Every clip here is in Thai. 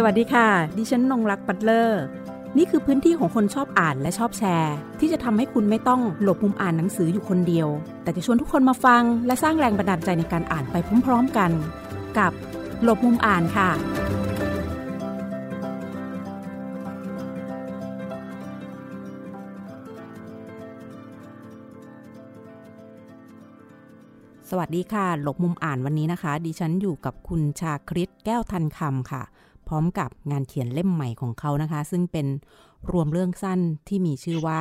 สวัสดีค่ะ ดิฉันนงรักปัตเลอร์ นี่คือพื้นที่ของคนชอบอ่านและชอบแชร์ ที่จะทำให้คุณไม่ต้องหลบมุมอ่านหนังสืออยู่คนเดียว แต่จะชวนทุกคนมาฟัง และสร้างแรงบันดาลใจในการอ่านไปพร้อม ๆกัน กับหลบมุมอ่านค่ะ สวัสดีค่ะ หลบมุมอ่านวันนี้นะคะ ดิฉันอยู่กับคุณชาคริตแก้วทันคำค่ะ พร้อมกับงานเขียนเล่มใหม่ของเขานะคะ ซึ่งเป็นรวมเรื่องสั้นที่มีชื่อว่า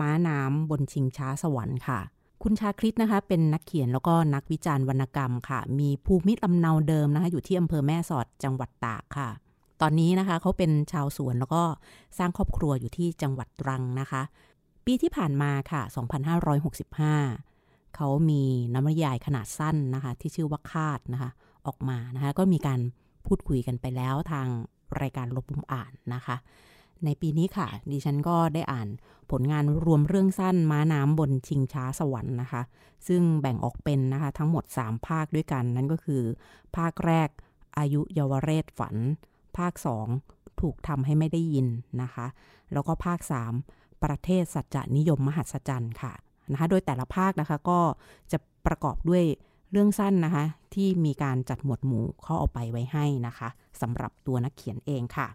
ม้าน้ำบนชิงช้าสวรรค์ค่ะ คุณชาคริตนะคะ เป็นนักเขียนแล้วก็นักวิจารณ์วรรณกรรมค่ะ มีภูมิลำเนาเดิมนะคะ อยู่ที่อำเภอแม่สอดจังหวัดตากค่ะ ตอนนี้นะคะเขาเป็นชาวสวนแล้วก็สร้างครอบครัวอยู่ที่จังหวัดตรังนะคะ ปีที่ผ่านมาค่ะ 2565 เขามีนวนิยายขนาดสั้นนะคะ ที่ชื่อว่าคาดนะคะ ออกมานะคะ ก็มีการ พูดคุยกันไปแล้วทางรายการลบมุมอ่านนะคะ ในปีนี้ค่ะ ดิฉันก็ได้อ่านผลงานรวมเรื่องสั้นม้าน้ำบนชิงช้าสวรรค์นะคะ ซึ่งแบ่งออกเป็นนะคะทั้งหมด 3 ภาคด้วยกัน นั่นก็คือ ภาคแรกอายุเยาวเรศฝัน ภาค 2 ถูกทำให้ไม่ได้ยินนะคะ แล้วก็ภาค 3 ประเทศสัจจนิยมมหัศจรรย์ค่ะนะคะโดยแต่ละภาคนะคะก็จะประกอบด้วย เรื่องสั้นนะคะ ที่มีการจัดหมวดหมู่ข้าเอาไปไว้ให้นะคะสำหรับตัวนักเขียนเองค่ะ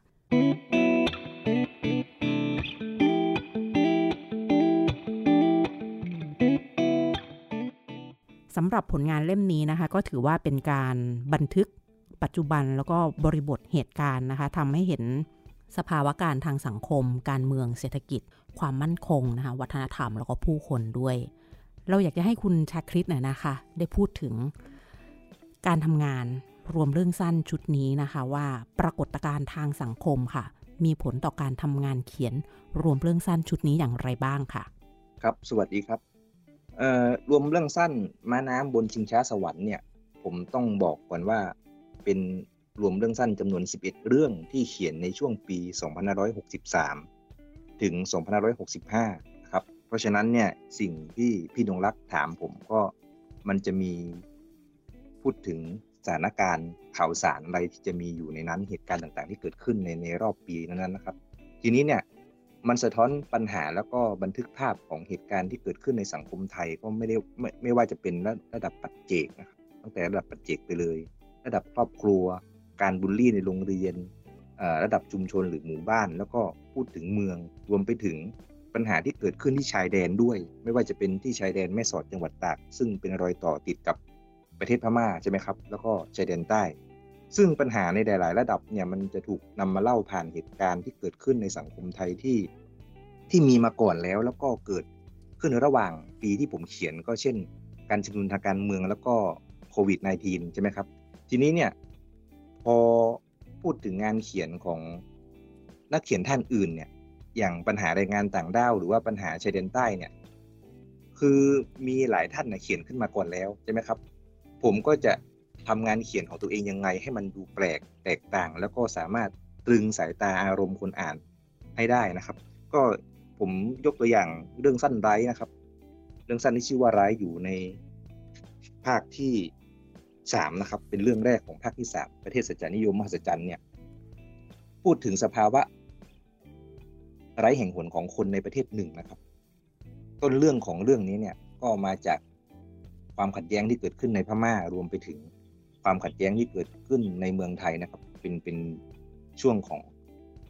สำหรับผลงานเล่มนี้นะคะ ก็ถือว่าเป็นการบันทึกปัจจุบันแล้วก็บริบทเหตุการณ์นะคะทำให้เห็นสภาวะการทางสังคม การเมืองเศรษฐกิจ ความมั่นคงนะคะวัฒนธรรมแล้วก็ผู้คนด้วย เราอยากจะให้คุณชาคริตหน่ยนะคะ ได้พูดถึงการทำงานรวมเรื่องสั้นชุดนี้นะคะว่าปรากฏการณ์ทางสังคมค่ะ มีผลต่อการทำงานเขียนรวมเรื่องสั้นชุดนี้อย่างไรบ้างค่ะ ครับ สวัสดีครับรวมเรื่องสั้นม้าน้ำบนชิงช้าสวรรค์เนี่ยผมต้องบอกก่อนว่าเป็นรวมเรื่องสั้นจำนวน 11 เรื่องที่เขียนในช่วงปี 2563 ถึง 2565ครับ เพราะฉะนั้นเนี่ยสิ่งที่พี่ดวงรักถามผมก็มันจะมีพูดถึงสถานการณ์ข่าวสารอะไรที่จะมีอยู่ในนั้นเหตุการณ์ต่างๆ ที่เกิดขึ้นในในรอบปีนั้นนะครับ ทีนี้เนี่ยมันสะท้อนปัญหาแล้วก็บันทึกภาพของเหตุการณ์ที่เกิดขึ้นในสังคมไทยก็ไม่ได้ไม่ไม่ว่าจะเป็นระระดับปัจเจกนะครับตั้งแต่ระดับปัจเจกไปเลย ระดับครอบครัว การบูลลี่ในโรงเรียนระดับชุมชนหรือหมู่บ้าน แล้วก็พูดถึงเมืองรวมไปถึง ปัญหาที่เกิดขึ้นที่ชายแดนด้วย ไม่ว่าจะเป็นที่ชายแดนแม่สอดจังหวัดตาก ซึ่งเป็นรอยต่อติดกับประเทศพม่าใช่ไหมครับ แล้วก็ชายแดนใต้ ซึ่งปัญหาในหลาย ๆ ระดับเนี่ยมันจะถูกนำมาเล่าผ่านเหตุการณ์ที่เกิดขึ้นในสังคมไทยที่ที่มีมาก่อนแล้วแล้วก็เกิดขึ้นระหว่างปีที่ผมเขียนก็เช่น การชุมนุมทางการเมืองแล้วก็โควิด -19 ใช่ไหมครับ ทีนี้เนี่ยพอพูดถึงงานเขียนของนักเขียนท่านอื่นเนี่ย อย่างปัญหาแรงงานต่างด้าวหรือว่าปัญหาชายแดนใต้เนี่ย คือมีหลายท่านนะเขียนขึ้นมาก่อนแล้วใช่ไหมครับ ผมก็จะทำงานเขียนของตัวเองยังไง ให้มันดูแปลกแตกต่าง แล้วก็สามารถตรึงสายตาอารมณ์คนอ่านให้ได้นะครับ ก็ผมยกตัวอย่างเรื่องสั้นไร้นะครับ เรื่องสั้นที่ชื่อว่าไร้อยู่ในภาคที่สามนะครับ เป็นเรื่องแรกของภาคที่สามประเทศสัจจานิยมมหัศจรรย์เนี่ย พูดถึงสภาวะ ไร้แห่งหนของคนในประเทศหนึ่งนะครับ ต้นเรื่องของเรื่องนี้เนี่ยก็มาจากความขัดแย้งที่เกิดขึ้นในพม่ารวมไปถึงความขัดแย้งที่เกิดขึ้นในเมืองไทยนะครับ เป็นเป็นช่วงของ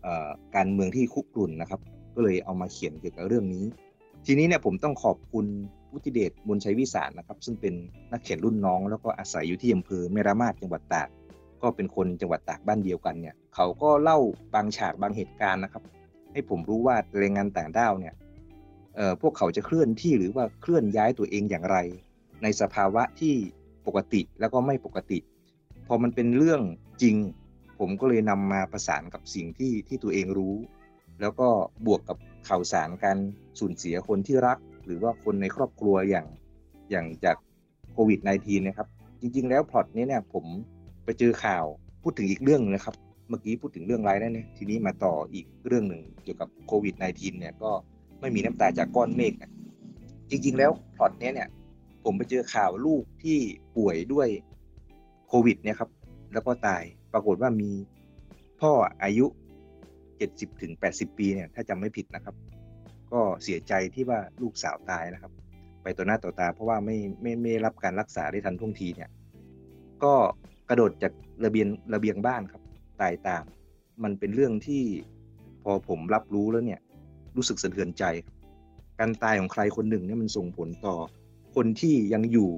อการเมืองที่คุกรุ่นนะครับ ก็เลยเอามาเขียนเกี่ยวกับเรื่องนี้ ทีนี้เนี่ยผมต้องขอบคุณวุฒิเดชบุญชัยวิสารนะครับ ซึ่งเป็นนักเขียนรุ่นน้อง แล้วก็อาศัยอยู่ที่อำเภอเมรามาศจังหวัดตากก็เป็นคนจังหวัดตากบ้านเดียวกันเนี่ย เขาก็เล่าบางฉากบางเหตุการณ์นะครับ ให้ผมรู้ว่าแรงงานต่างด้าวเนี่ยเอ่อพวกเขาจะเคลื่อนที่หรือว่าเคลื่อนย้ายตัวเองอย่างไร ในสภาวะที่ปกติแล้วก็ไม่ปกติ พอมันเป็นเรื่องจริง ผมก็เลยนำมาประสานกับสิ่งที่ที่ตัวเองรู้ แล้วก็บวกกับข่าวสารการสูญเสียคนที่รัก หรือว่าคนในครอบครัวอย่างอย่างจากโควิด -19 นะครับ จริง ๆ แล้วพล็อตนี้เนี่ยผมไปเจอข่าวพูดถึงอีกเรื่องนะครับ เมื่อกี้พูดถึงเรื่องไรนั่นเนี่ยทีนี้มาต่ออีกเรื่องหนึ่งเกี่ยวกับโควิด -19 เนี่ยก็ไม่มีน้ำตาจากก้อนเมฆนะจริง ๆ แล้วพล็อตนี้เนี่ย ผมไปเจอข่าวลูกที่ป่วยด้วยโควิดเนี่ยครับ แล้วก็ตายปรากฏว่ามีพ่ออายุเจ็ดสิบถึงแปดสิบปีเนี่ย ถ้าจำไม่ผิดนะครับ ก็เสียใจที่ว่าลูกสาวตายนะครับ ไปต่อหน้าต่อตา เพราะว่าไม่ไม่ไม่รับการรักษาได้ทันท่วงทีเนี่ย ก็กระโดดจากระเบียงระเบียงบ้านครับ ตายตาม มันเป็นเรื่องที่พอผมรับรู้แล้วเนี่ย รู้สึกสะเทือนใจ การตายของใครคนหนึ่งเนี่ยมันส่งผลต่อ คนที่ยังอยู่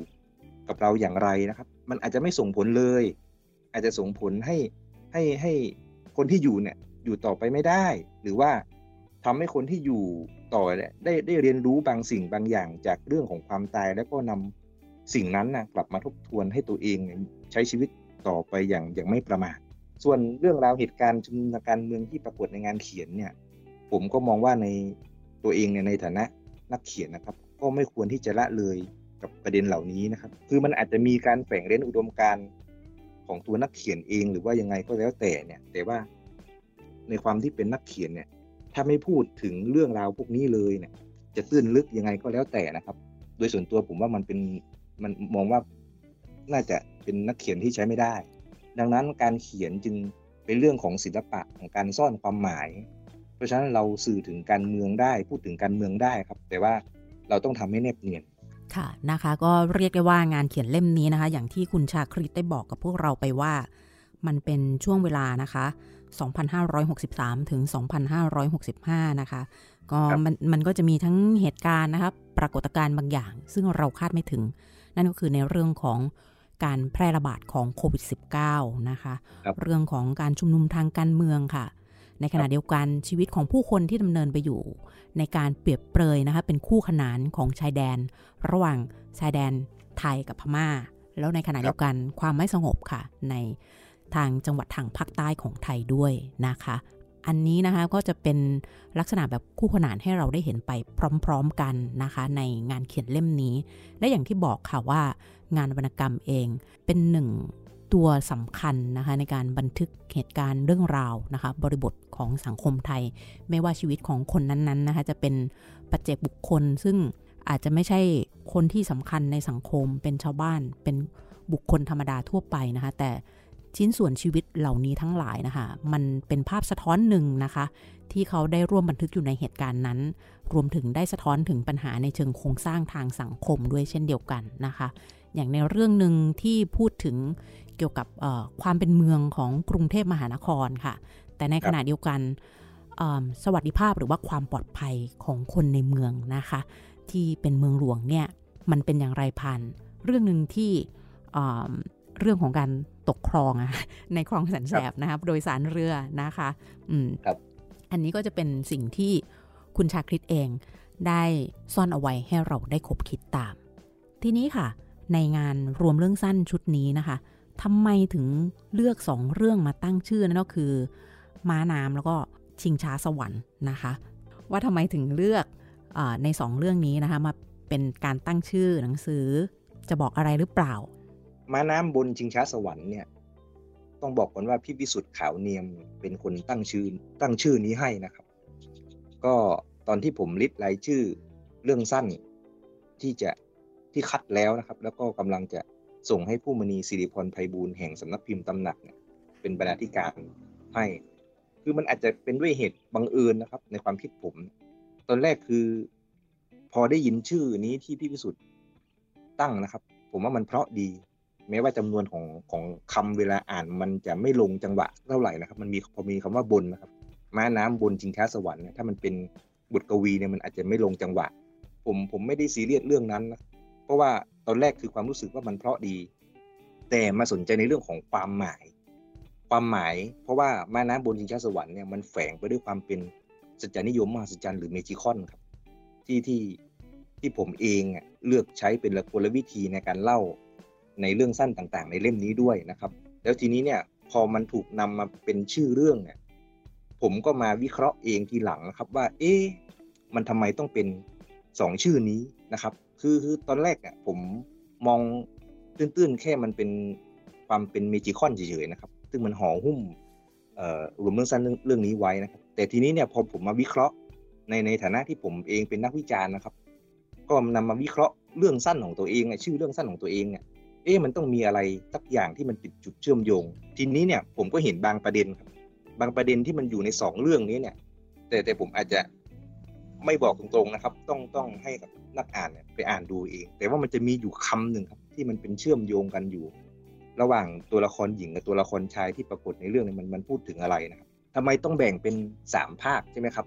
กับเราอย่างไรนะครับ มันอาจจะไม่ส่งผลเลย อาจจะส่งผลให้ให้ให้คนที่อยู่เนี่ยอยู่ต่อไปไม่ได้ หรือว่าทำให้คนที่อยู่ต่อเนี่ยได้ได้เรียนรู้บางสิ่งบางอย่างจากเรื่องของความตาย แล้วก็นำสิ่งนั้นนะกลับมาทบทวนให้ตัวเองใช้ชีวิตต่อไปอย่างอย่างไม่ประมาท ส่วนเรื่องราวเหตุการณ์ชุมนุมการเมืองที่ปรากฏในงานเขียนเนี่ย ผมก็มองว่าในตัวเองเนี่ยในฐานะนักเขียนนะครับ ก็ไม่ควรที่จะละเลยกับประเด็นเหล่านี้นะครับ คือมันอาจจะมีการแฝงเร้นอุดมการณ์ของตัวนักเขียนเองหรือว่ายังไงก็แล้วแต่เนี่ย แต่ว่าในความที่เป็นนักเขียนเนี่ย ถ้าไม่พูดถึงเรื่องราวพวกนี้เลยเนี่ย จะตื้นลึกยังไงก็แล้วแต่นะครับ โดยส่วนตัวผมว่ามันเป็นมันมองว่าน่าจะเป็นนักเขียนที่ใช้ไม่ได้ ดังนั้นการเขียนจึงเป็นเรื่องของศิลปะของการซ่อนความหมาย เพราะฉะนั้นเราสื่อถึงการเมืองได้พูดถึงการเมืองได้ครับ แต่ว่าเราต้องทำให้แนบเนียนค่ะนะคะ ก็เรียกได้ว่างานเขียนเล่มนี้นะคะ อย่างที่คุณชาคริตได้บอกกับพวกเราไปว่า มันเป็นช่วงเวลานะคะ 2563 ถึง 2565 นะคะ ก็มันมันก็จะมีทั้งเหตุการณ์นะคะปรากฏการณ์บางอย่าง ซึ่งเราคาดไม่ถึง นั่นก็คือในเรื่องของ การแพร่ระบาดของโควิด -19 นะคะรเรื่องของการชุมนุมทางการเมืองค่ะ ในขณะเดียวกันชีวิตของผู้คนที่ดำเนินไปอยู่ ในการเปรียบเปรยนะคะ เป็นคู่ขนานของชายแดน ระหว่างชายแดนไทยกับพม่า แล้วในขณะเดียวกันความไม่สงบค่ะ ในทางจังหวัดทางภาคใต้ของไทยด้วยนะคะ อันนี้นะคะก็จะเป็นลักษณะแบบคู่ขนานให้เราได้เห็นไปพร้อมๆกันนะคะ ในงานเขียนเล่มนี้ และอย่างที่บอกค่ะว่างานวรรณกรรมเองเป็นหนึ่งตัวสำคัญนะคะในการบันทึกเหตุการณ์เรื่องราวนะคะบริบทของสังคมไทย ไม่ว่าชีวิตของคนนั้นๆนะคะจะเป็นปัจเจกบุคคล ซึ่งอาจจะไม่ใช่คนที่สำคัญในสังคมเป็นชาวบ้านเป็นบุคคลธรรมดาทั่วไปนะคะแต่ ชิ้นส่วนชีวิตเหล่านี้ทั้งหลายนะคะ มันเป็นภาพสะท้อนหนึ่งนะคะ ที่เขาได้ร่วมบันทึกอยู่ในเหตุการณ์นั้น รวมถึงได้สะท้อนถึงปัญหาในเชิงโครงสร้างทางสังคมด้วยเช่นเดียวกันนะคะ อย่างในเรื่องหนึ่งที่พูดถึงเกี่ยวกับความเป็นเมืองของกรุงเทพมหานครค่ะ แต่ในขณะเดียวกันสวัสดิภาพหรือว่าความปลอดภัยของคนในเมืองนะคะ ที่เป็นเมืองหลวงเนี่ยมันเป็นอย่างไรพันเรื่องหนึ่งที่ เรื่องของการตกคลองอะในคลองแสนแสบนะครับ โดยสารเรือนะคะ อืมครับ อันนี้ก็จะเป็นสิ่งที่คุณชาคริตเองได้ซ่อนเอาไว้ให้เราได้คบคิดตาม ทีนี้ค่ะ ในงานรวมเรื่องสั้นชุดนี้นะคะทำไมถึงเลือกสองเรื่องมาตั้งชื่อนั่นก็คือ ม้าน้ำแล้วก็ชิงช้าสวรรค์นะคะ ว่าทำไมถึงเลือกอในสองเรื่องนี้นะคะมาเป็นการตั้งชื่อหนังสือจะบอกอะไรหรือเปล่า ม้าน้ำบนชิงช้าสวรรค์เนี่ย ต้องบอกก่อนว่าพี่วิสุทธ์ขาวเนียมเป็นคนตั้งชื่อตั้งชื่อนี้ให้นะครับ ก็ตอนที่ผมลิสต์รายชื่อเรื่องสั้นที่จะที่คัดแล้วนะครับ แล้วก็กำลังจะส่งให้ผู้มณีสิริพรไพบูลแห่งสำนักพิมพ์ตำหนักเนี่ยเป็นบรรณาธิการให้ คือมันอาจจะเป็นด้วยเหตุบังเอิญนะครับ ในความคิดผม ตอนแรกคือ พอได้ยินชื่อนี้ที่พี่พิสุทธิ์ตั้งนะครับ ผมว่ามันเพราะดี แม้ว่าจำนวนของของคำเวลาอ่านมันจะไม่ลงจังหวะเท่าไหร่นะครับ มันมีพอมีคำว่าบนนะครับ ม้าน้ำบนจิงช้าสวรรค์ถ้ามันเป็นบทกวีเนี่ยมันอาจจะไม่ลงจังหวะ ผมผมไม่ได้ซีเรียสเรื่องนั้นนะเพราะว่าตอนแรกคือความรู้สึกว่ามันเพราะดี แต่มาสนใจในเรื่องของความหมาย ความหมาย เพราะว่าม้าน้ำบนจิงช้าสวรรค์เนี่ยมันแฝงไปด้วยความเป็นสัจจานิยมมหัศจรรย์หรือเมจิคอนครับ ที่ที่ที่ผมเองเลือกใช้เป็นละกลวิธีในการเล่า ในเรื่องสั้นต่างๆ ในเล่มนี้ด้วยนะครับ แล้วทีนี้เนี่ยพอมันถูกนำมาเป็นชื่อเรื่องเนี่ย ผมก็มาวิเคราะห์เองทีหลังนะครับ ว่า เอ๊ะมันทำไมต้องเป็นสองชื่อนี้นะครับ คือคือตอนแรกเนี่ยผมมองตื้นๆ แค่มันเป็นความเป็นเมจิคอนเฉยๆนะครับ ซึ่งมันห่อหุ้มรวมเรื่องสั้นเรื่องนี้ไว้นะครับ แต่ทีนี้เนี่ยพอผมมาวิเคราะห์ในในฐานะที่ผมเองเป็นนักวิจารณ์นะครับ ก็นำมาวิเคราะห์เรื่องสั้นของตัวเองชื่อเรื่องสั้นของตัวเองเนี่ย เอ๊ะมันต้องมีอะไรสักอย่างที่มันเป็นจุดเชื่อมโยง ทีนี้เนี่ยผมก็เห็นบางประเด็นครับ บางประเด็นที่มันอยู่ในสองเรื่องนี้เนี่ย แต่แต่ผมอาจจะไม่บอกตรงๆนะครับ ต้องต้องให้กับนักอ่านเนี่ยไปอ่านดูเอง แต่ว่ามันจะมีอยู่คำหนึ่งครับ ที่มันเป็นเชื่อมโยงกันอยู่ ระหว่างตัวละครหญิงกับตัวละครชายที่ปรากฏในเรื่องนี้มันมันพูดถึงอะไรนะครับทำไมต้องแบ่งเป็นสามภาคใช่ไหมครับ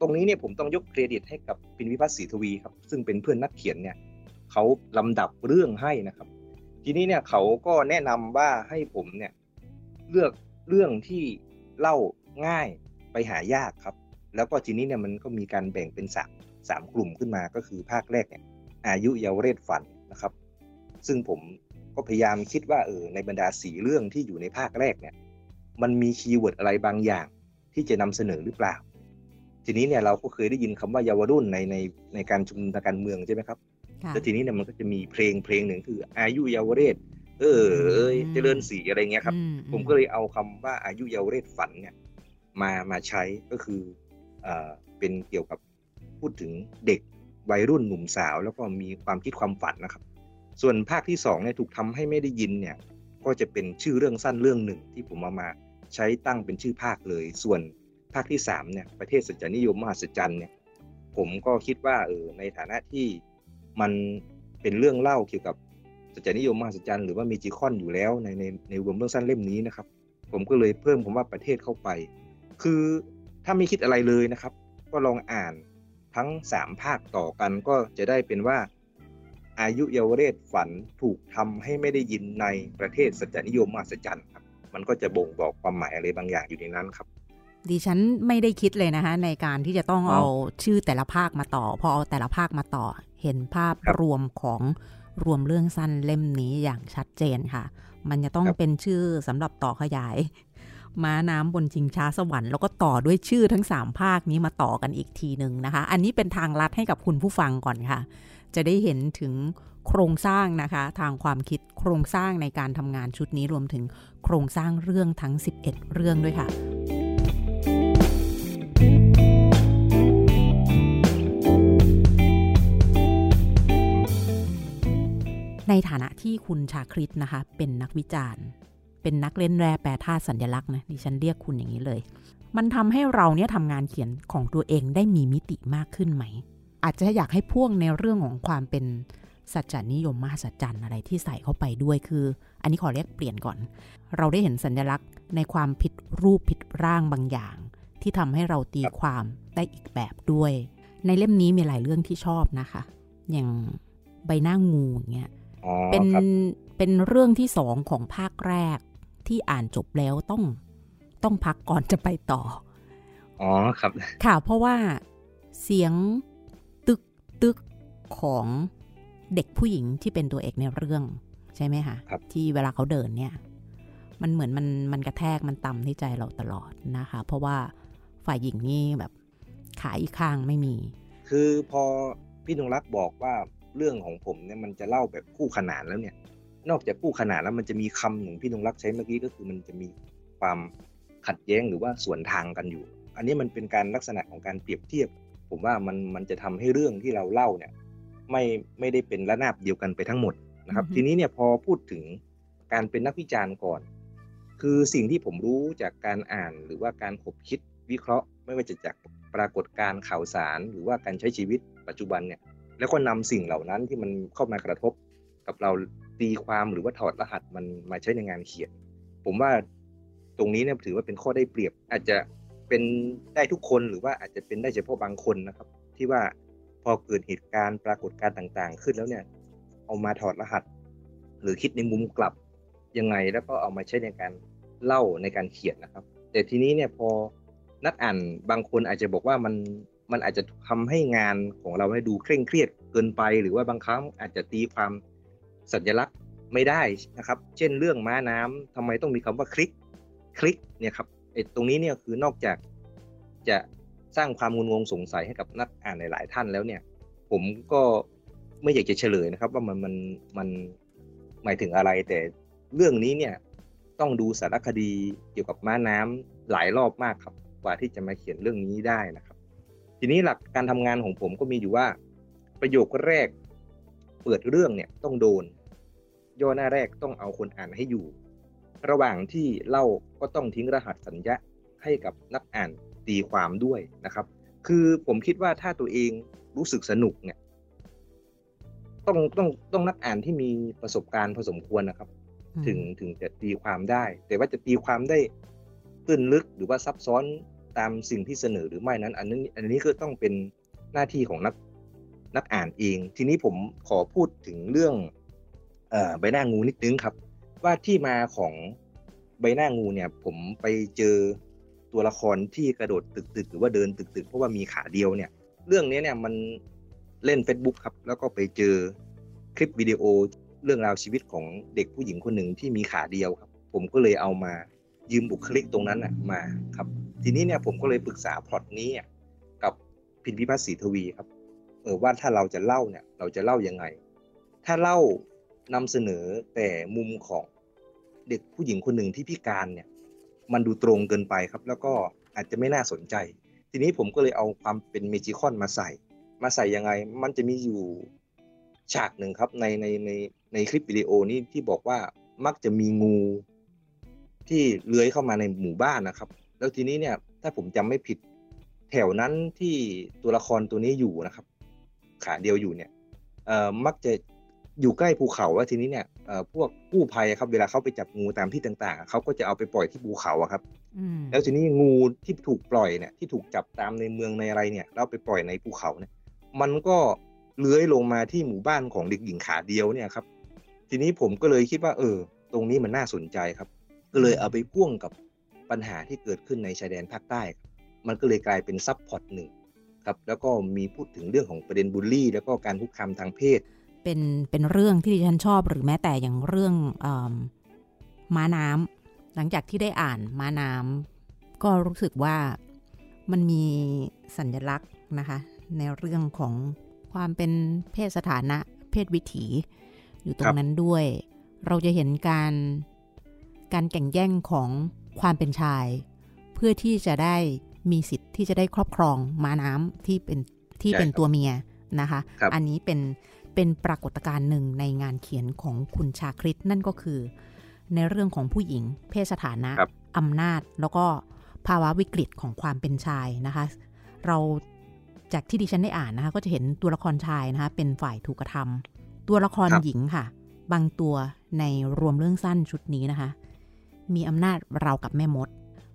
ตรงนี้เนี่ยผมต้องยกเครดิตให้กับพินวิพัฒน์ศรีทวีครับ ซึ่งเป็นเพื่อนนักเขียนเนี่ยเขาลำดับเรื่องให้นะครับ ทีนี้เนี่ยเขาก็แนะนำว่าให้ผมเนี่ยเลือกเรื่องที่เล่าง่ายไปหายากครับ แล้วก็ทีนี้เนี่ยมันก็มีการแบ่งเป็นสามสามกลุ่มขึ้นมาก็คือภาคแรกเนี่ยอายุเยาวเรศฝันนะครับ ซึ่งผมก็พยายามคิดว่าเออในบรรดาสี่เรื่องที่อยู่ในภาคแรกเนี่ย มันมี keyword อะไรบางอย่างที่จะนำเสนอหรือเปล่า ทีนี้เนี่ยเราก็เคยได้ยินคำว่าเยาวรุ่นในในในการชุมนุมทางการเมืองใช่ไหมครับ แล้วทีนี้เนี่ยมันก็จะมีเพลงเพลงหนึ่งคือ อายุเยาวเรศเออเอยเจริญศรีอะไรเงี้ยครับ ผมก็เลยเอาคำว่าอายุเยาวเรศฝันเนี่ย มามาใช้ก็คืออ่าเป็นเกี่ยวกับพูดถึงเด็กวัยรุ่นหนุ่มสาว แล้วก็มีความคิดความฝันนะครับ ส่วนภาคที่สองเนี่ยถูกทำให้ไม่ได้ยินเนี่ย ก็จะเป็นชื่อเรื่องสั้นเรื่องหนึ่ง ที่ผมเอามาใช้ตั้งเป็นชื่อภาคเลย ส่วนภาคที่สามเนี่ยประเทศสัจจนิยมมหัศจรรย์เนี่ย ผมก็คิดว่าเออในฐานะที่ มันเป็นเรื่องเล่าเกี่ยวกับสัจจนิยมมหัศจรรย์หรือว่ามีจิคอนอยู่แล้วในในในรวมเรื่องสั้นเล่มนี้นะครับ ผมก็เลยเพิ่มคำว่าประเทศเข้าไป คือถ้าไม่คิดอะไรเลยนะครับ ก็ลองอ่านทั้งสามภาคต่อกันก็จะได้เป็นว่า อายุเยาวเรศฝันถูกทำให้ไม่ได้ยินในประเทศสัจจนิยมมหัศจรรย์ครับ มันก็จะบ่งบอกความหมายอะไรบางอย่างอยู่ในนั้นครับดิฉันไม่ได้คิดเลยนะคะในการที่จะต้องเอาชื่อแต่ละภาคมาต่อ พอเอาแต่ละภาคมาต่อ เห็นภาพรวมของรวมเรื่องสั้นเล่มนี้อย่างชัดเจนค่ะ มันจะต้องเป็นชื่อสำหรับต่อขยาย ม้าน้ำบนชิงช้าสวรรค์แล้วก็ต่อด้วยชื่อทั้งสามภาคนี้มาต่อกันอีกทีหนึ่งนะคะ อันนี้เป็นทางลัดให้กับคุณผู้ฟังก่อนค่ะ จะได้เห็นถึงโครงสร้างนะคะ ทางความคิดโครงสร้างในการทำงานชุดนี้รวมถึงโครงสร้างเรื่องทั้ง 11 เรื่องด้วยค่ะ ในฐานะที่คุณชาคริตนะคะ เป็นนักวิจารณ์ เป็นนักเล่นแร่แปรธาตุสัญลักษณ์นะดิฉันเรียกคุณอย่างนี้เลย มันทำให้เราเนี่ยทำงานเขียนของตัวเองได้มีมิติมากขึ้นไหม อาจจะอยากให้พ่วงในเรื่องของความเป็นสัจจนิยมมหัศจรรย์อะไรที่ใส่เข้าไปด้วยคือ อันนี้ขอเรียกเปลี่ยนก่อน เราได้เห็นสัญลักษณ์ในความผิดรูปผิดร่างบางอย่าง ที่ทำให้เราตีความได้อีกแบบด้วย ในเล่มนี้มีหลายเรื่องที่ชอบนะคะ อย่างใบหน้างูอย่างเงี้ย เป็นเป็นเรื่องที่สองของภาคแรกที่อ่านจบแล้วต้องต้องพักก่อนจะไปต่อ อ๋อครับ ค่ะ เพราะว่าเสียงตึกตึกของเด็กผู้หญิงที่เป็นตัวเอกในเรื่อง ใช่ไหมคะครับที่เวลาเขาเดินเนี่ย มันเหมือนมันมันกระแทกมันต่ำที่ใจเราตลอดนะคะ เพราะว่าฝ่ายหญิงนี่แบบขาอีกข้างไม่มี คือพอพี่นงรักบอกว่า เรื่องของผมเนี่ยมันจะเล่าแบบคู่ขนานแล้วเนี่ย นอกจากคู่ขนานแล้วมันจะมีคำหนึ่งพี่นงรักใช้เมื่อกี้ก็คือมันจะมีความขัดแย้งหรือว่าสวนทางกันอยู่ อันนี้มันเป็นการลักษณะของการเปรียบเทียบ ผมว่ามันมันจะทำให้เรื่องที่เราเล่าเนี่ยไม่ไม่ได้เป็นระนาบเดียวกันไปทั้งหมดนะครับ ทีนี้เนี่ยพอพูดถึงการเป็นนักวิจารณ์ก่อน คือสิ่งที่ผมรู้จากการอ่านหรือว่าการขบคิดวิเคราะห์ ไม่ว่าจะจากปรากฏการข่าวสาร หรือว่าการใช้ชีวิตปัจจุบันเนี่ย แล้วก็นำสิ่งเหล่านั้นที่มันเข้ามากระทบกับเราตีความหรือว่าถอดรหัสมันมาใช้ในงานเขียน ผมว่าตรงนี้เนี่ยถือว่าเป็นข้อได้เปรียบ อาจจะเป็นได้ทุกคนหรือว่าอาจจะเป็นได้เฉพาะบางคนนะครับ ที่ว่าพอเกิดเหตุการณ์ปรากฏการณ์ต่าง ๆ ขึ้นแล้วเนี่ย เอามาถอดรหัส หรือคิดในมุมกลับยังไงแล้วก็เอามาใช้ในการเล่าในการเขียนนะครับ แต่ทีนี้เนี่ยพอนักอ่านบางคนอาจจะบอกว่ามัน มันอาจจะทำให้งานของเราให้ดูเคร่งเครียดเกินไป หรือว่าบางครั้งอาจจะตีความสัญลักษณ์ไม่ได้นะครับ เช่นเรื่องม้าน้ำทำไมต้องมีคำว่าคลิกคลิกเนี่ยครับไอ้ตรงนี้เนี่ยคือนอกจากจะสร้างความงุนงงสงสัยให้กับนักอ่านหลาย ๆ ท่านแล้วเนี่ย ผมก็ไม่อยากจะเฉลยนะครับ ว่ามันมันมันหมายถึงอะไร แต่เรื่องนี้เนี่ยต้องดูสารคดีเกี่ยวกับม้าน้ำหลายรอบมากครับกว่าที่จะมาเขียนเรื่องนี้ได้นะครับ ทีนี้หลักการทำงานของผมก็มีอยู่ว่า ประโยคแรก เปิดเรื่องเนี่ยต้องโดน ย่อหน้าแรกต้องเอาคนอ่านให้อยู่ ระหว่างที่เล่าก็ต้องทิ้งรหัสสัญญาให้กับนักอ่านตีความด้วยนะครับ คือผมคิดว่าถ้าตัวเองรู้สึกสนุกเนี่ย ต้องต้องต้องนักอ่านที่มีประสบการณ์พอสมควรนะครับ ถึงถึงจะตีความได้ แต่ว่าจะตีความได้ตื้นลึกหรือว่าซับซ้อน ตามสิ่งที่เสนอหรือไม่นั้น อันนี้อันนี้ก็ต้องเป็นหน้าที่ของนักนักอ่านเอง ทีนี้ผมขอพูดถึงเรื่องเอ่อใบหน้างูนิดนึงครับ ว่าที่มาของใบหน้างูเนี่ยผมไปเจอตัวละครที่กระโดดตึกๆหรือว่าเดินตึกๆเพราะว่ามีขาเดียวเนี่ย เรื่องนี้เนี่ยมันเล่น Facebook ครับ แล้วก็ไปเจอคลิปวิดีโอเรื่องราวชีวิตของเด็กผู้หญิงคนหนึ่งที่มีขาเดียวครับ ผมก็เลยเอามา ยืมบุคลิกตรงนั้นนะมาครับ ทีนี้เนี่ยผมก็เลยปรึกษาพล็อตนี้กับพินพิพัฒน์ศรีทวีครับเออว่าถ้าเราจะเล่าเนี่ยเราจะเล่ายังไง ถ้าเล่านำเสนอแต่มุมของเด็กผู้หญิงคนหนึ่งที่พิการเนี่ย มันดูตรงเกินไปครับ แล้วก็อาจจะไม่น่าสนใจ ทีนี้ผมก็เลยเอาความเป็นเมจิคอนมาใส่ มาใส่ยังไง มันจะมีอยู่ฉากหนึ่งครับในในในในคลิปวิดีโอนี้ที่บอกว่ามักจะมีงู ที่เลื้อยเข้ามาในหมู่บ้านนะครับ แล้วทีนี้เนี่ยถ้าผมจำไม่ผิดแถวนั้นที่ตัวละครตัวนี้อยู่นะครับ ขาเดียวอยู่เนี่ยเอ่อมักจะอยู่ใกล้ภูเขาแล้วทีนี้เนี่ยเอ่อพวกกู้ภัยครับเวลาเขาไปจับงูตามที่ต่างๆเขาก็จะเอาไปปล่อยที่ภูเขาอะครับแล้วทีนี้งูที่ถูกปล่อยเนี่ยที่ถูกจับตามในเมืองในอะไรเนี่ยแล้วไปปล่อยในภูเขาเนี่ย มันก็เลื้อยลงมาที่หมู่บ้านของเด็กหญิงขาเดียวเนี่ยครับ ทีนี้ผมก็เลยคิดว่า เออ ตรงนี้มันน่าสนใจครับ ก็เลยเอาไปพ่วงกับปัญหาที่เกิดขึ้นในชายแดนภาคใต้ มันก็เลยกลายเป็น subplot หนึ่งครับแล้วก็มีพูดถึงเรื่องของประเด็นบูลลี่ แล้วก็การคุกคามทางเพศ เป็นเป็นเรื่องที่ดิฉันชอบหรือแม้แต่อย่างเรื่องอม้าน้ำหลังจากที่ได้อ่านม้าน้ำก็รู้สึกว่ามันมีสัญลักษณ์นะคะ ในเรื่องของความเป็นเพศสถานะเพศวิถี อยู่ตรงนั้นด้วย เราจะเห็นการ การแข่งแย่งของความเป็นชาย เพื่อที่จะได้มีสิทธิ์ที่จะได้ครอบครองม้าน้ำที่เป็นที่เป็นตัวเมียนะคะคอันนี้เป็นเป็นปรากฏการณ์หนึ่งในงานเขียนของคุณชาคริตนั่นก็คือ ในเรื่องของผู้หญิง เพศสถานะอำนาจแล้วก็ภาวะวิกฤตของความเป็นชายนะคะ เราจากที่ดิฉันได้อ่านนะคะ ก็จะเห็นตัวละครชายนะคะ เป็นฝ่ายถูกกระทำตัวละครหญิงค่ะ บางตัวในรวมเรื่องสั้นชุดนี้นะคะ มีอำนาจเรากับแม่มด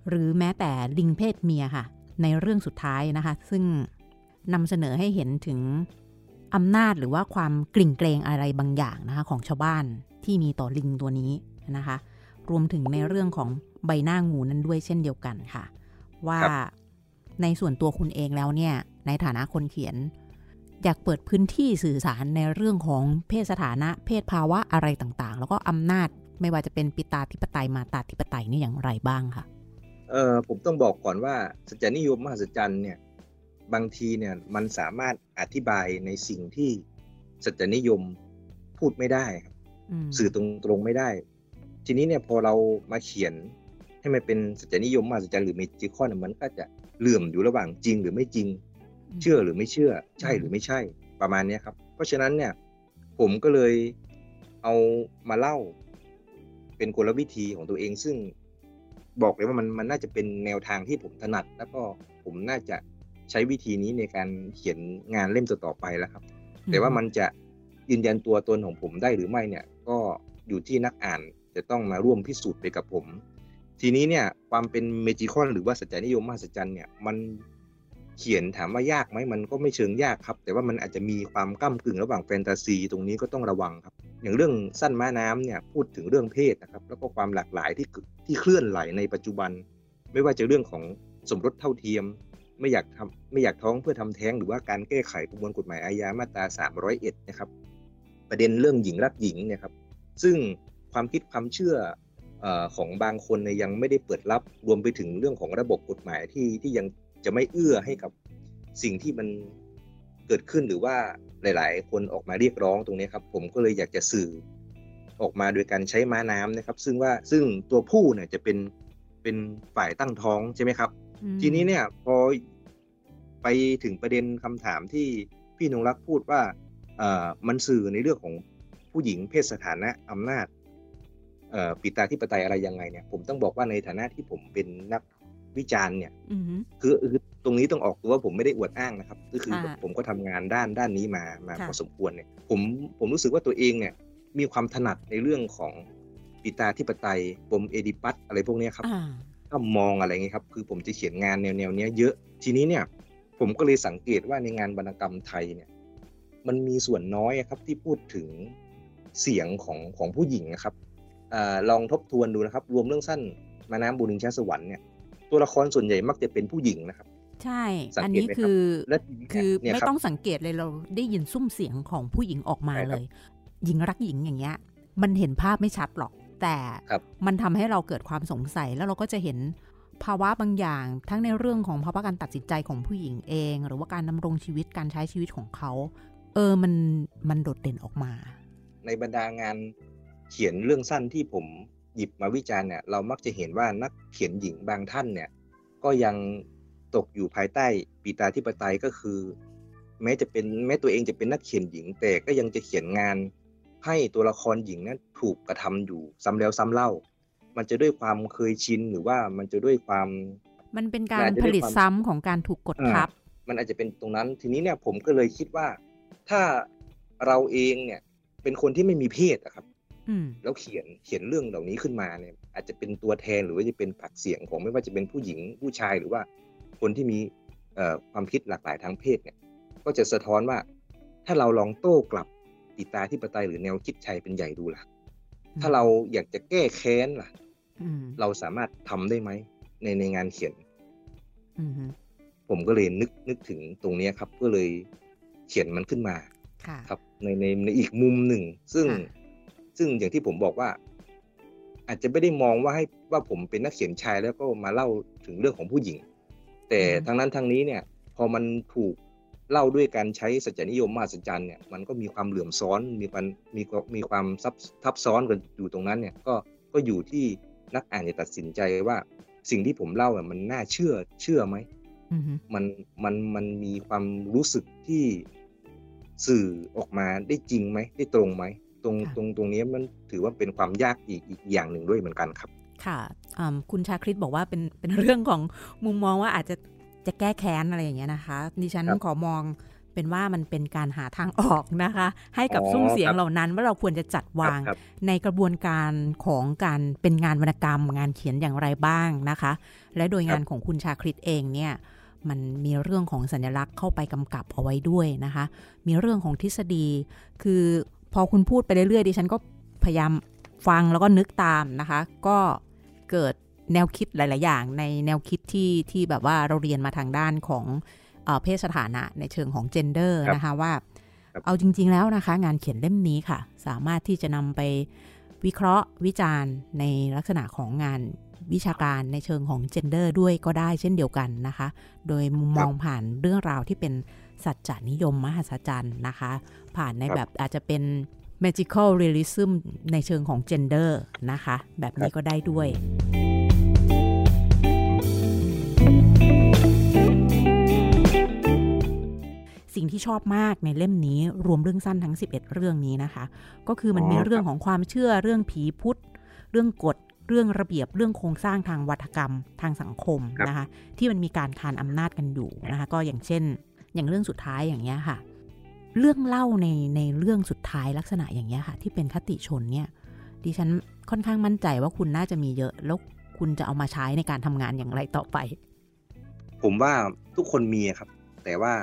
หรือแม้แต่ลิงเพศเมียค่ะ ในเรื่องสุดท้ายนะคะ ซึ่งนำเสนอให้เห็นถึงอำนาจหรือว่าความกลิ่งเกรงอะไรบางอย่างนะคะของชาวบ้านที่มีต่อลิงตัวนี้นะคะ รวมถึงในเรื่องของใบหน้างูนั้นด้วยเช่นเดียวกันค่ะ ว่าในส่วนตัวคุณเองแล้วเนี่ย ในฐานะคนเขียน อยากเปิดพื้นที่สื่อสารในเรื่องของเพศสถานะ เพศภาวะอะไรต่างๆ แล้วก็อำนาจ ไม่ว่าจะเป็นปิตาธิปไตยมาตาธิปไตยนี่อย่างไรบ้างคะเออผมต้องบอกก่อนว่าสัจจานิยมมหัศจรรย์เนี่ยบางทีเนี่ยมันสามารถอธิบายในสิ่งที่สัจจนิยมพูดไม่ได้ครับสื่อตรงๆไม่ได้ ทีนี้เนี่ยพอเรามาเขียนให้มันเป็นสัจจนิยมมหัศจรรย์หรือเมจิคอนมันก็จะเหลื่อมอยู่ระหว่างจริงหรือไม่จริง เชื่อหรือไม่เชื่อ ใช่หรือไม่ใช่ประมาณนี้ครับ เพราะฉะนั้นเนี่ยผมก็เลยเอามาเล่า เป็นกลวิธีของตัวเองซึ่งบอกเลยว่ามันมันน่าจะเป็นแนวทางที่ผมถนัด แล้วก็ผมน่าจะใช้วิธีนี้ในการเขียนงานเล่มต่อไปแล้วครับ แต่ว่ามันจะยืนยันตัวตนของผมได้หรือไม่เนี่ย ก็อยู่ที่นักอ่านจะต้องมาร่วมพิสูจน์ไปกับผม ทีนี้เนี่ยความเป็นเมจิคอนหรือว่าสัจจานิยมมหัศจรรย์เนี่ยมันเขียนถามว่ายากไหมมันก็ไม่เชิงยากครับ แต่ว่ามันอาจจะมีความก้ากึ่งระหว่างแฟนตาซี ตรงนี้ก็ต้องระวังครับ อย่างเรื่องสั้นม้าน้ำเนี่ยพูดถึงเรื่องเพศนะครับ แล้วก็ความหลากหลายที่ที่เคลื่อนไหลในปัจจุบัน ไม่ว่าจะเรื่องของสมรสเท่าเทียม ไม่อยากทำไม่อยากท้องเพื่อทำแท้ง หรือว่าการแก้ไขประมวลกฎหมายอาญามาตรา 301 นะครับ ประเด็นเรื่องหญิงรักหญิงเนี่ยครับ ซึ่งความคิดความเชื่อของบางคนเนี่ยยังไม่ได้เปิดรับรวมไปถึงเรื่องของระบบกฎหมายที่ที่ยัง จะไม่เอื้อให้กับสิ่งที่มันเกิดขึ้นหรือว่าหลาย ๆ คนออกมาเรียกร้องตรงนี้ครับ ผมก็เลยอยากจะสื่อออกมาโดยการใช้ม้าน้ำนะครับ ซึ่งว่าซึ่งตัวผู้เนี่ยจะเป็นเป็นฝ่ายตั้งท้องใช่ไหมครับ ทีนี้เนี่ยพอไปถึงประเด็นคำถามที่พี่นงรักพูดว่าเอ่อมันสื่อในเรื่องของผู้หญิงเพศสถานะอำนาจเอ่อปิตาธิปไตยอะไรยังไงเนี่ยผมต้องบอกว่าในฐานะที่ผมเป็นนัก วิจารณ์เนี่ยอือฮึคือคือตรงนี้ต้องออกตัวว่าผมไม่ได้อวดอ้างนะครับ ก็คือค่ะแบบผมก็ทำงานด้านด้านนี้มามาค่ะพอสมควรเนี่ย ผมผมรู้สึกว่าตัวเองเนี่ยมีความถนัดในเรื่องของปิตาธิปไตยปมเอดิปัสอะไรพวกเนี้ยครับอ่าถ้ามองอะไรเงี้ยครับ คือผมจะเขียนงานแนวแนวๆเนี้ยเยอะ ทีนี้เนี่ย ผมก็เลยสังเกตว่าในงานวรรณกรรมไทยเนี่ย มันมีส่วนน้อยอะครับที่พูดถึงเสียงของของผู้หญิงนะครับอาลองทบทวนดูนะครับ รวมเรื่องสั้นมาน้ำบุญนินชาสวรรค์เนี่ย ตัวละครส่วนใหญ่มักจะเป็นผู้หญิงนะครับ ใช่สังอันเกตนี้ไหมครับคือและทีนี้คือเนี่ยไม่ครับต้องสังเกตเลยเราได้ยินซุ้มเสียงของผู้หญิงออกมาใช่ครับเลย หญิงรักหญิงอย่างเงี้ย มันเห็นภาพไม่ชัดหรอก แต่ครับมันทำให้เราเกิดความสงสัยแล้วเราก็จะเห็นภาวะบางอย่าง ทั้งในเรื่องของภาวะการตัดสินใจของผู้หญิงเอง หรือว่าการดำรงชีวิตการใช้ชีวิตของเขา เออมันมันโดดเด่นออกมา ในบรรดางานเขียนเรื่องสั้นที่ผม หยิบมาวิจารณ์เนี่ยเรามักจะเห็นว่านักเขียนหญิงบางท่านเนี่ยก็ยังตกอยู่ภายใต้ปีตาธิปไตยก็คือ แม้จะเป็นแม้ตัวเองจะเป็นนักเขียนหญิง แต่ก็ยังจะเขียนงาน ให้ตัวละครหญิงนั้นถูกกระทำอยู่ซ้ำแล้วซ้ำเล่า มันจะด้วยความเคยชินหรือว่ามันจะด้วยความ มันเป็นการอาจจะผด้วยลิตความซ้ำของการถูกกดอ่าทับ มันอาจจะเป็นตรงนั้นทีนี้เนี่ยผมก็เลยคิดว่า ถ้าเราเองเนี่ยเป็นคนที่ไม่มีเพศอะครับอืม แล้วเขียนเขียนเรื่องเหล่านี้ขึ้นมาเนี่ย อาจจะเป็นตัวแทนหรือว่าจะเป็นปากเสียงของไม่ว่าจะเป็นผู้หญิงผู้ชายหรือว่า คนที่มีเอ่อความคิดหลากหลายทางเพศเนี่ย ก็จะสะท้อนว่า ถ้าเราลองโต้กลับติตาที่ปไตยหรือแนวคิดชัยเป็นใหญ่ดูล่ะ ถ้าเราอยากจะแก้แค้นล่ะอืมเราสามารถทำได้ไหมในในงานเขียนอืมฮึผมก็เลยนึกนึกถึงตรงเนี้ยครับ ก็เลยเขียนมันขึ้นมาค่ะครับ ในในในอีกมุมหนึ่ง ซึ่งค่ะ ซึ่งอย่างที่ผมบอกว่า อาจจะไม่ได้มองว่าให้ว่าผมเป็นนักเขียนชายแล้วก็มาเล่าถึงเรื่องของผู้หญิง แต่ทั้งนั้นทั้งนี้เนี่ย พอมันถูกเล่าด้วยการใช้สัจจนิยมมาสัจจันเนี่ยมันก็มีความเหลื่อมซ้อนมีความมีความมีความซับทับซ้อนกันอยู่ตรงนั้นเนี่ยก็ก็อยู่ที่นักอ่านจะตัดสินใจว่า สิ่งที่ผมเล่าอะมันน่าเชื่อเชื่อไหมอืมฮึมันมันมันมีความรู้สึกที่สื่อออกมาได้จริงไหมได้ตรงไหม ตรงตรงตรงนี้มันถือว่าเป็นความยากอีกอีกอย่างหนึ่งด้วยเหมือนกันครับ ค่ะอืมคุณชาคริตบอกว่าเป็นเป็นเรื่องของมุมมองว่าอาจจะจะแก้แค้นอะไรอย่างเงี้ยนะคะ ดิฉันครับขอมองเป็นว่ามันเป็นการหาทางออกนะคะ ให้กับอ๋อซุ้มเสียงครับเหล่านั้นว่าเราควรจะจัดวางครับในกระบวนการของการเป็นงานวรรณกรรม งานเขียนอย่างไรบ้างนะคะ และโดยงานของคุณชาคริตเองเนี่ยมันมีเรื่องของสัญลักษณ์เข้าไปกำกับเอาไว้ด้วยนะคะ มีเรื่องของทฤษฎี คือ พอคุณพูดไปเรื่อยๆดิฉันก็พยายามฟังแล้วก็นึกตามนะคะ ก็เกิดแนวคิดหลาย ๆ อย่าง ในแนวคิดที่ที่แบบว่าเราเรียนมาทางด้านของเออเพศสถานะในเชิงของ gender ครับนะคะว่าครับเอาจริง ๆ แล้วนะคะ งานเขียนเล่มนี้ค่ะ สามารถที่จะนำไปวิเคราะห์วิจารณ์ในลักษณะของงานวิชาการในเชิงของ gender ด้วยก็ได้เช่นเดียวกันนะคะ โดยมุมมองผ่านเรื่องราวที่เป็น สัจจานิยมมหัศจรรย์นะคะ ผ่านในครับแบบอาจจะเป็น magical realism ในเชิงของ gender นะคะ แบบนี้ครับก็ได้ด้วยสิ่งที่ชอบมากในเล่มนี้รวมเรื่องสั้นทั้ง 11 เรื่องนี้นะคะ ก็คือมันอ๋อมีเรื่องครับของความเชื่อเรื่องผีพุทธ เรื่องกฎ เรื่องระเบียบเรื่องโครงสร้างทางวัฒกรรมทางสังคมนะคะ ที่มันมีการคานอำนาจกันอยู่นะคะ ก็อย่างเช่น อย่างเรื่องสุดท้ายอย่างเงี้ยค่ะ เรื่องเล่าในในเรื่องสุดท้ายลักษณะอย่างเงี้ยค่ะ ที่เป็นคติชนเนี่ย ดิฉันค่อนข้างมั่นใจว่าคุณน่าจะมีเยอะแล้วคุณจะเอามาใช้ในการทำงานอย่างไรต่อไป ผมว่าทุกคนมีครับ แต่ว่า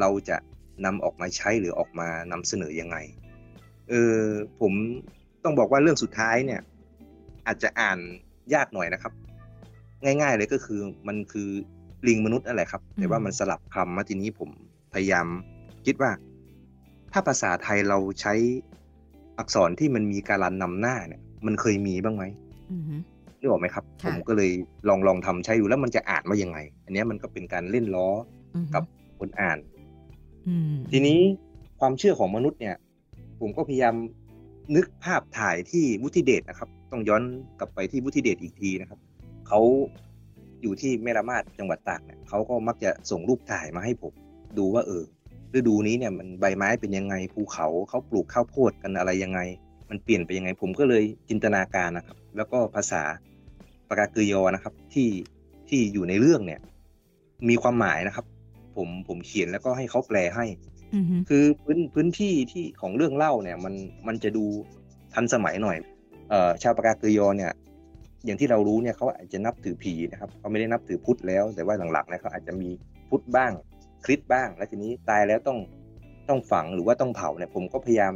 เราจะนำออกมาใช้หรือออกมานำเสนอยังไง เออผมต้องบอกว่าเรื่องสุดท้ายเนี่ย อาจจะอ่านยากหน่อยนะครับ ง่าย ๆ เลยก็คือมันคือ ลิงมนุษย์อะไรครับ แต่ว่ามันสลับคำมาทีนี้ผมพยายามคิดว่า ถ้าภาษาไทยเราใช้อักษรที่มันมีการันนำหน้าเนี่ย มันเคยมีบ้างไหมอือฮึนึกออกไหมครับค่ะผมก็เลยลองลองทำใช้ดูแล้วมันจะอ่านว่ายังไง อันเนี้ยมันก็เป็นการเล่นล้ออือฮึกับคนอ่านอืมทีนี้ความเชื่อของมนุษย์เนี่ย ผมก็พยายามนึกภาพถ่ายที่วุฒิเดชนะครับ ต้องย้อนกลับไปที่วุฒิเดชอีกทีนะครับเขา อยู่ที่แม่ละมาดจังหวัดตากเนี่ยเขาก็มักจะส่งรูปถ่ายมาให้ผมดูว่าเออฤดูนี้เนี่ยมันใบไม้เป็นยังไงภูเขาเขาปลูกข้าวโพดกันอะไรยังไง มันเปลี่ยนไปยังไง ผมก็เลยจินตนาการนะครับ แล้วก็ภาษาปากากยอนะครับที่ที่อยู่ในเรื่องเนี่ย มีความหมายนะครับ ผมผมเขียนแล้วก็ให้เขาแปลให้อือฮึคือพื้นพื้นที่ที่ของเรื่องเล่าเนี่ย มันมันจะดูทันสมัยหน่อยเอ่อชาวปากาเกยอเนี่ย อย่างที่เรารู้เนี่ยเขาอาจจะนับถือผีนะครับเขาไม่ได้นับถือพุทธแล้ว แต่ว่าหลังๆเนี่ยเขาอาจจะมีพุทธบ้างคริสต์บ้าง แล้วทีนี้ตายแล้วต้องต้องฝังหรือว่าต้องเผาเนี่ยผมก็พยายาม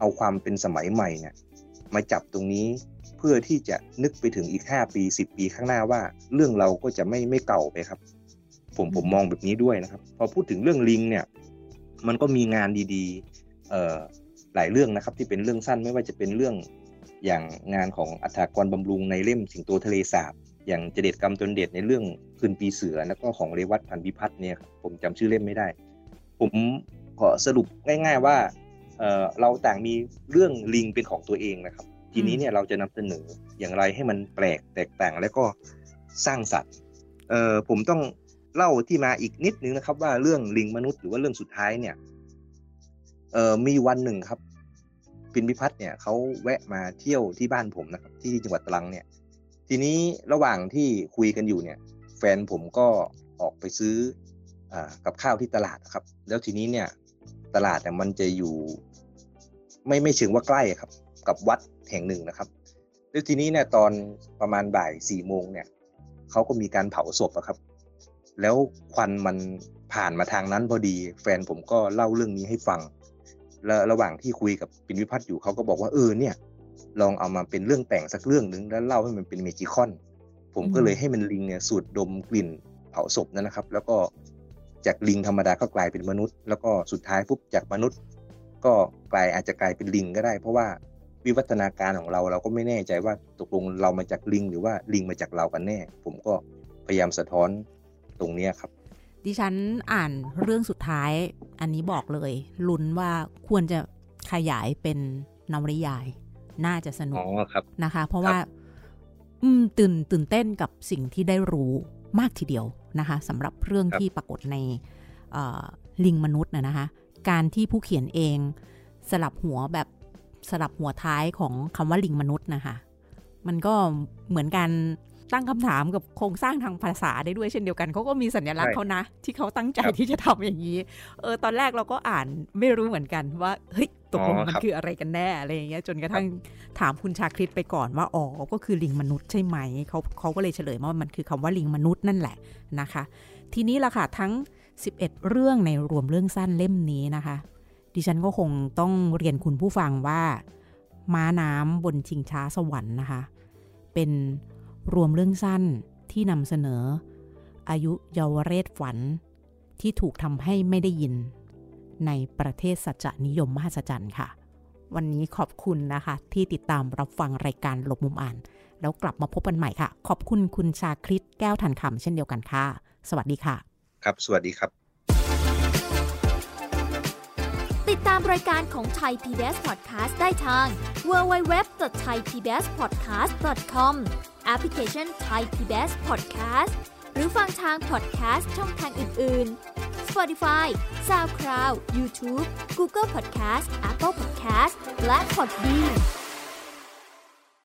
เอาความเป็นสมัยใหม่เนี่ยมาจับตรงนี้เพื่อที่จะนึกไปถึงอีกห้าปีสิบปีข้างหน้าว่า เรื่องเราก็จะไม่ไม่เก่าไปครับ ผมผมมองแบบนี้ด้วยนะครับ พอพูดถึงเรื่องลิงเนี่ยมันก็มีงานดีๆเอ่อหลายเรื่องนะครับที่เป็นเรื่องสั้นไม่ว่าจะเป็นเรื่อง อย่างงานของอัฐากรบำรุงในเล่มสิงโตทะเลสาบ อย่างเจเด็ดกรรมจนเด็ดในเรื่องคืนปีเสือ แล้วก็ของเรวัตพันพิพัฒน์เนี่ยผมจำชื่อเล่มไม่ได้ ผมขอสรุปง่าย ๆว่าเเราต่างมีเรื่องลิงเป็นของตัวเองนะครับ ทีนี้เนี่ยเราจะนำเสนออย่างไรให้มันแปลกแตกต่างและก็สร้างสรรค์ผมต้องเล่าที่มาอีกนิดนึงนะครับ ว่าเรื่องลิงมนุษย์หรือว่าเรื่องสุดท้ายเนี่ยมีวันหนึ่งครับ ปินพิพัฒน์เนี่ยเขาแวะมาเที่ยวที่บ้านผมนะครับที่จังหวัดตรังเนี่ย ทีนี้ระหว่างที่คุยกันอยู่เนี่ย แฟนผมก็ออกไปซื้ออกับข้าวที่ตลาดครับ แล้วทีนี้เนี่ยตลาดเนี่ยมันจะอยู่ ไม่ไม่เชิงว่าใกล้ครับ กับวัดแห่งหนึ่งนะครับ แล้วทีนี้เนี่ยตอนประมาณบ่ายสี่โมงเนี่ยเขาก็มีการเผาศพอะครับ แล้วควันมันผ่านมาทางนั้นพอดี แฟนผมก็เล่าเรื่องนี้ให้ฟัง แล้วระหว่างที่คุยกับปินวิพัฒน์อยู่เขาก็บอกว่าเออเนี่ย ลองเอามาเป็นเรื่องแต่งสักเรื่องหนึ่งแล้วเล่าให้มันเป็นเมจิคอน ผมก็เลยให้มันลิงเนี่ยสูดดมกลิ่นเผาศพนั่นนะครับ แล้วก็จากลิงธรรมดาก็กลายเป็นมนุษย์ แล้วก็สุดท้ายปุ๊บจากมนุษย์ ก็กลายอาจจะกลายเป็นลิงก็ได้ เพราะว่าวิวัฒนาการของเราเราก็ไม่แน่ใจว่าตกลงเรามาจากลิง หรือว่าลิงมาจากเรากันแน่ ผมก็พยายามสะท้อนตรงเนี้ยครับ ดิฉันอ่านเรื่องสุดท้าย อันนี้บอกเลยลุ้นว่าควรจะขยายเป็นนวนิยาย น่าจะสนุอ๋กอครับนะคะ เพราะว่าอืมตื่นตื่นเต้นกับสิ่งที่ได้รู้มากทีเดียวนะคะสำหรับเรื่องครับที่ปรากฏในเอ่อลิงมนุษย์นะนะคะ การที่ผู้เขียนเองสลับหัวแบบสลับหัวท้ายของคำว่าลิงมนุษย์นะคะ มันก็เหมือนการ ตั้งคำถามกับโครงสร้างทางภาษาได้ด้วยเช่นเดียวกันเขาก็มีสัญลักษณ์ใช่เขานะ ที่เขาตั้งใจครับที่จะทำอย่างนี้ เออตอนแรกเราก็อ่านไม่รู้เหมือนกันว่าเฮ้ยตกลงอ๋อมันครับคืออะไรกันแน่อะไรอย่างเงี้ยจนกระทั่งถามคุณชาคริตไปก่อนว่าอ๋อก็คือลิงมนุษย์ใช่ไหมเขาเขาก็เลยเฉลยมาว่ามันคือคำว่าลิงมนุษย์นั่นแหละนะคะ ทีนี้ล่ะค่ะทั้ง 11 เรื่องในรวมเรื่องสั้นเล่มนี้นะคะ ดิฉันก็คงต้องเรียนคุณผู้ฟังว่าม้าน้ำบนชิงช้าสวรรค์นะคะ เป็น รวมเรื่องสั้นที่นำเสนอ อายุเยาวเรศฝัน ที่ถูกทำให้ไม่ได้ยิน ในประเทศสัจจนิยมมหัศจรรย์ค่ะ วันนี้ขอบคุณนะคะ ที่ติดตามรับฟังรายการหลบมุมอ่าน แล้วกลับมาพบกันใหม่ค่ะ ขอบคุณคุณชาคริตแก้วทันคำเช่นเดียวกันค่ะ สวัสดีค่ะ ครับ สวัสดีครับ ติดตามรายการของไทย PBS Podcast ได้ทาง www.thaipbspodcast.com แอปพลิเคชัน Thai PBS Podcast หรือฟังทาง podcast ช่องทางอื่น ๆ Spotify SoundCloud YouTube Google Podcast Apple Podcast และ Podbean